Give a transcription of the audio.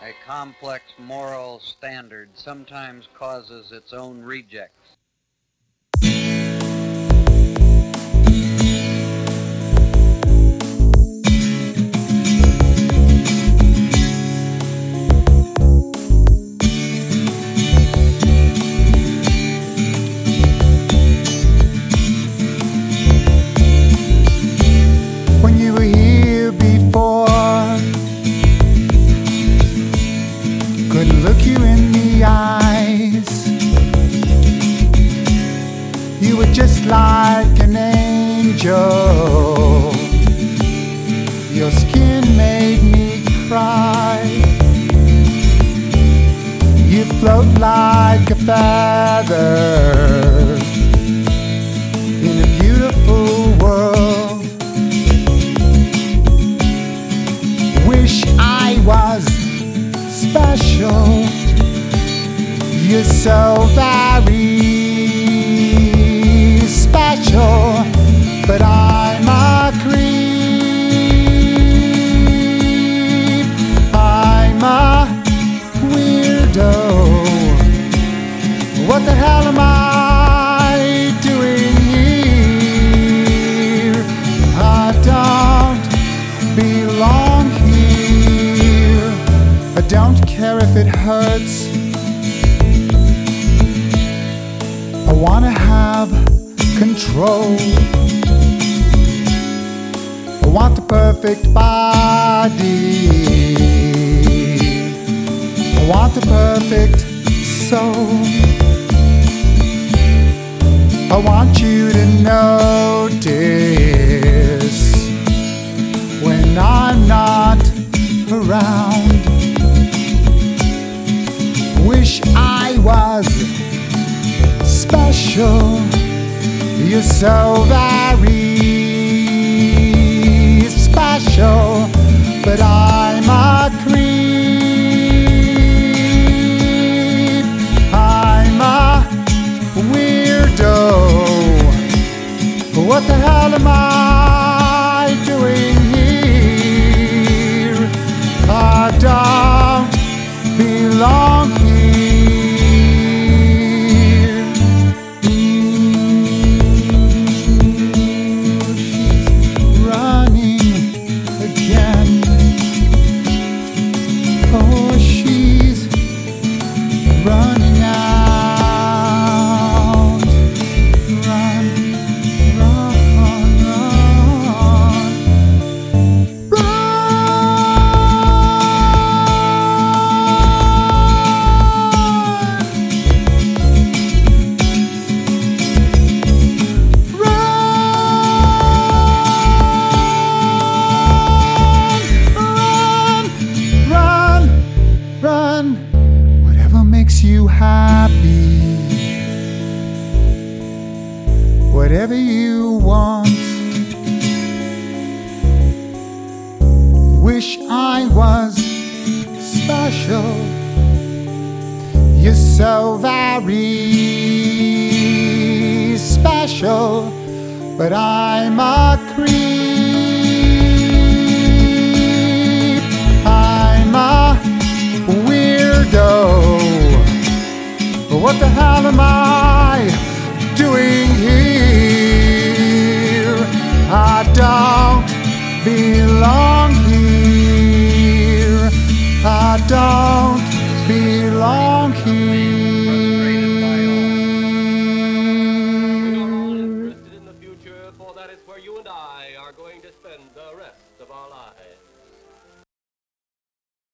A complex moral standard sometimes causes its own rejects. You were just like an angel. Your skin made me cry. You float like a feather in a beautiful world. wish I was special. You're so very weirdo. What the hell am I doing here? I don't belong here. I don't care if it hurts. I wanna have control. I want the perfect body. I want the perfect soul. I want you to notice when I'm not around. Wish I was special. You're so very special, but I'm What the hell am happy. Whatever you want. Wish I was special. You're so very special, but I'm a don't belong